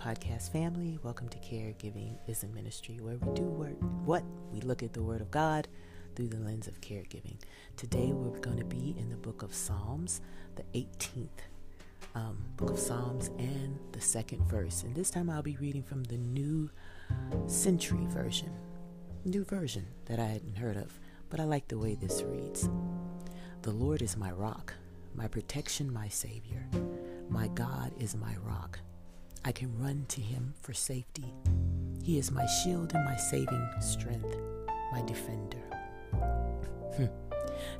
podcast family. Welcome to Caregiving is a Ministry, where we do work. What? We look at the Word of God through the lens of caregiving. Today we're going to be in the book of Psalms, the 18th um, book of Psalms, and the second verse. And this time I'll be reading from the New Century Version, new version that I hadn't heard of, but I like the way this reads. The Lord is my rock, my protection, my Savior. My God is my rock. I can run to him for safety. He is my shield and my saving strength, my defender. Hmm.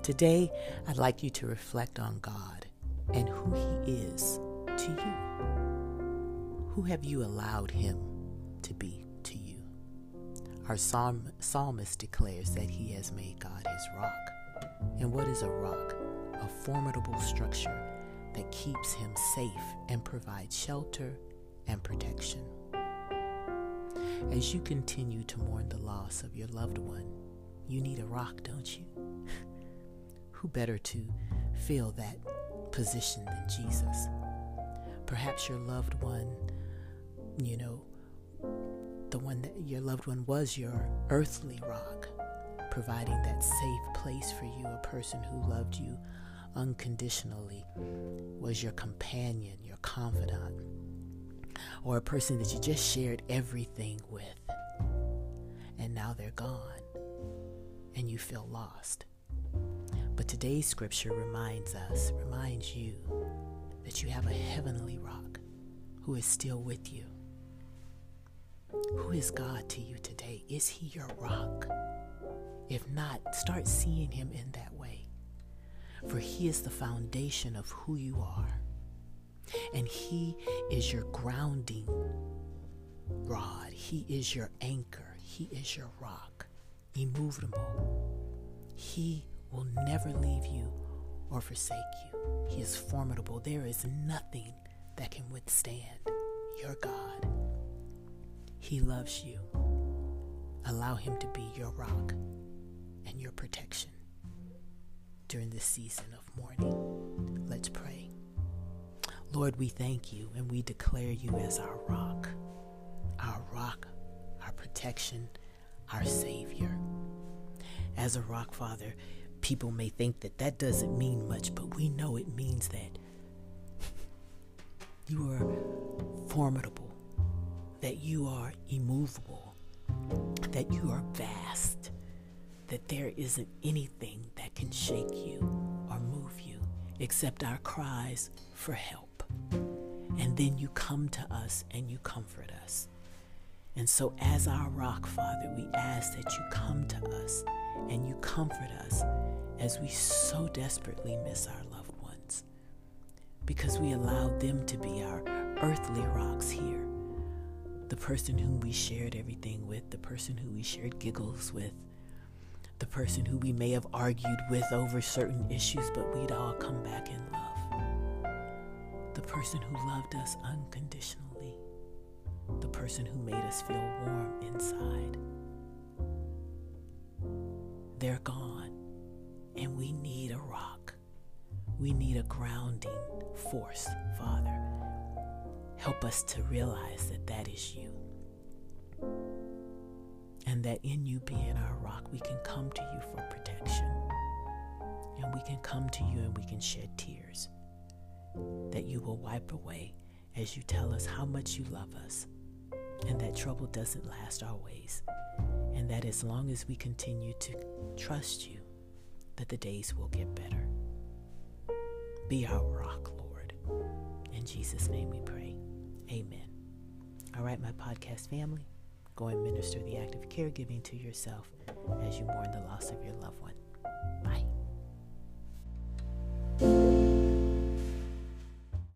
Today, I'd like you to reflect on God and who He is to you. Who have you allowed Him to be to you? Our psalm, psalmist declares that He has made God His rock. And what is a rock? A formidable structure that keeps him safe and provides shelter and protection. As you continue to mourn the loss of your loved one, you need a rock, don't you? Who better to fill that position than Jesus? Perhaps your loved one, you know, the one that your loved one was your earthly rock, providing that safe place for you, a person who loved you unconditionally was your companion, your confidant, or a person that you just shared everything with. And now they're gone and you feel lost. But today's scripture reminds us, reminds you, that you have a heavenly rock who is still with you. Who is God to you today? Is He your rock? If not, start seeing Him in that way for He is the foundation of who you are. And He is your grounding rod, He is your anchor, He is your rock, immovable. He will never leave you or forsake you. He is formidable. There is nothing that can withstand your God. He loves you. Allow Him to be your rock and your protection during this season of mourning. Let's pray. Lord, we thank you and we declare you as our rock, our rock, our protection, our Savior. As a rock, Father, people may think that that doesn't mean much, but we know it means that you are formidable, that you are immovable, that you are vast, that there isn't anything that can shake you or move you except our cries for help. And then you come to us and you comfort us. And so, as our rock, Father, we ask that you come to us and you comfort us as we so desperately miss our loved ones because we allowed them to be our earthly rocks here. The person whom we shared everything with, the person who we shared giggles with, the person who we may have argued with over certain issues, but we'd all come back in love. The person who loved us unconditionally. The person who made us feel warm inside. They're gone, and we need a rock. We need a grounding force, Father. Help us to realize that that is you and that in you being our rock, we can come to you for protection. And we can come to you and we can shed tears that you will wipe away as you tell us how much you love us and that trouble doesn't last always. And that as long as we continue to trust you, that the days will get better. Be our rock, Lord. In Jesus' name we pray. Amen. All right, my podcast family. Go and minister the act of caregiving to yourself as you mourn the loss of your loved one.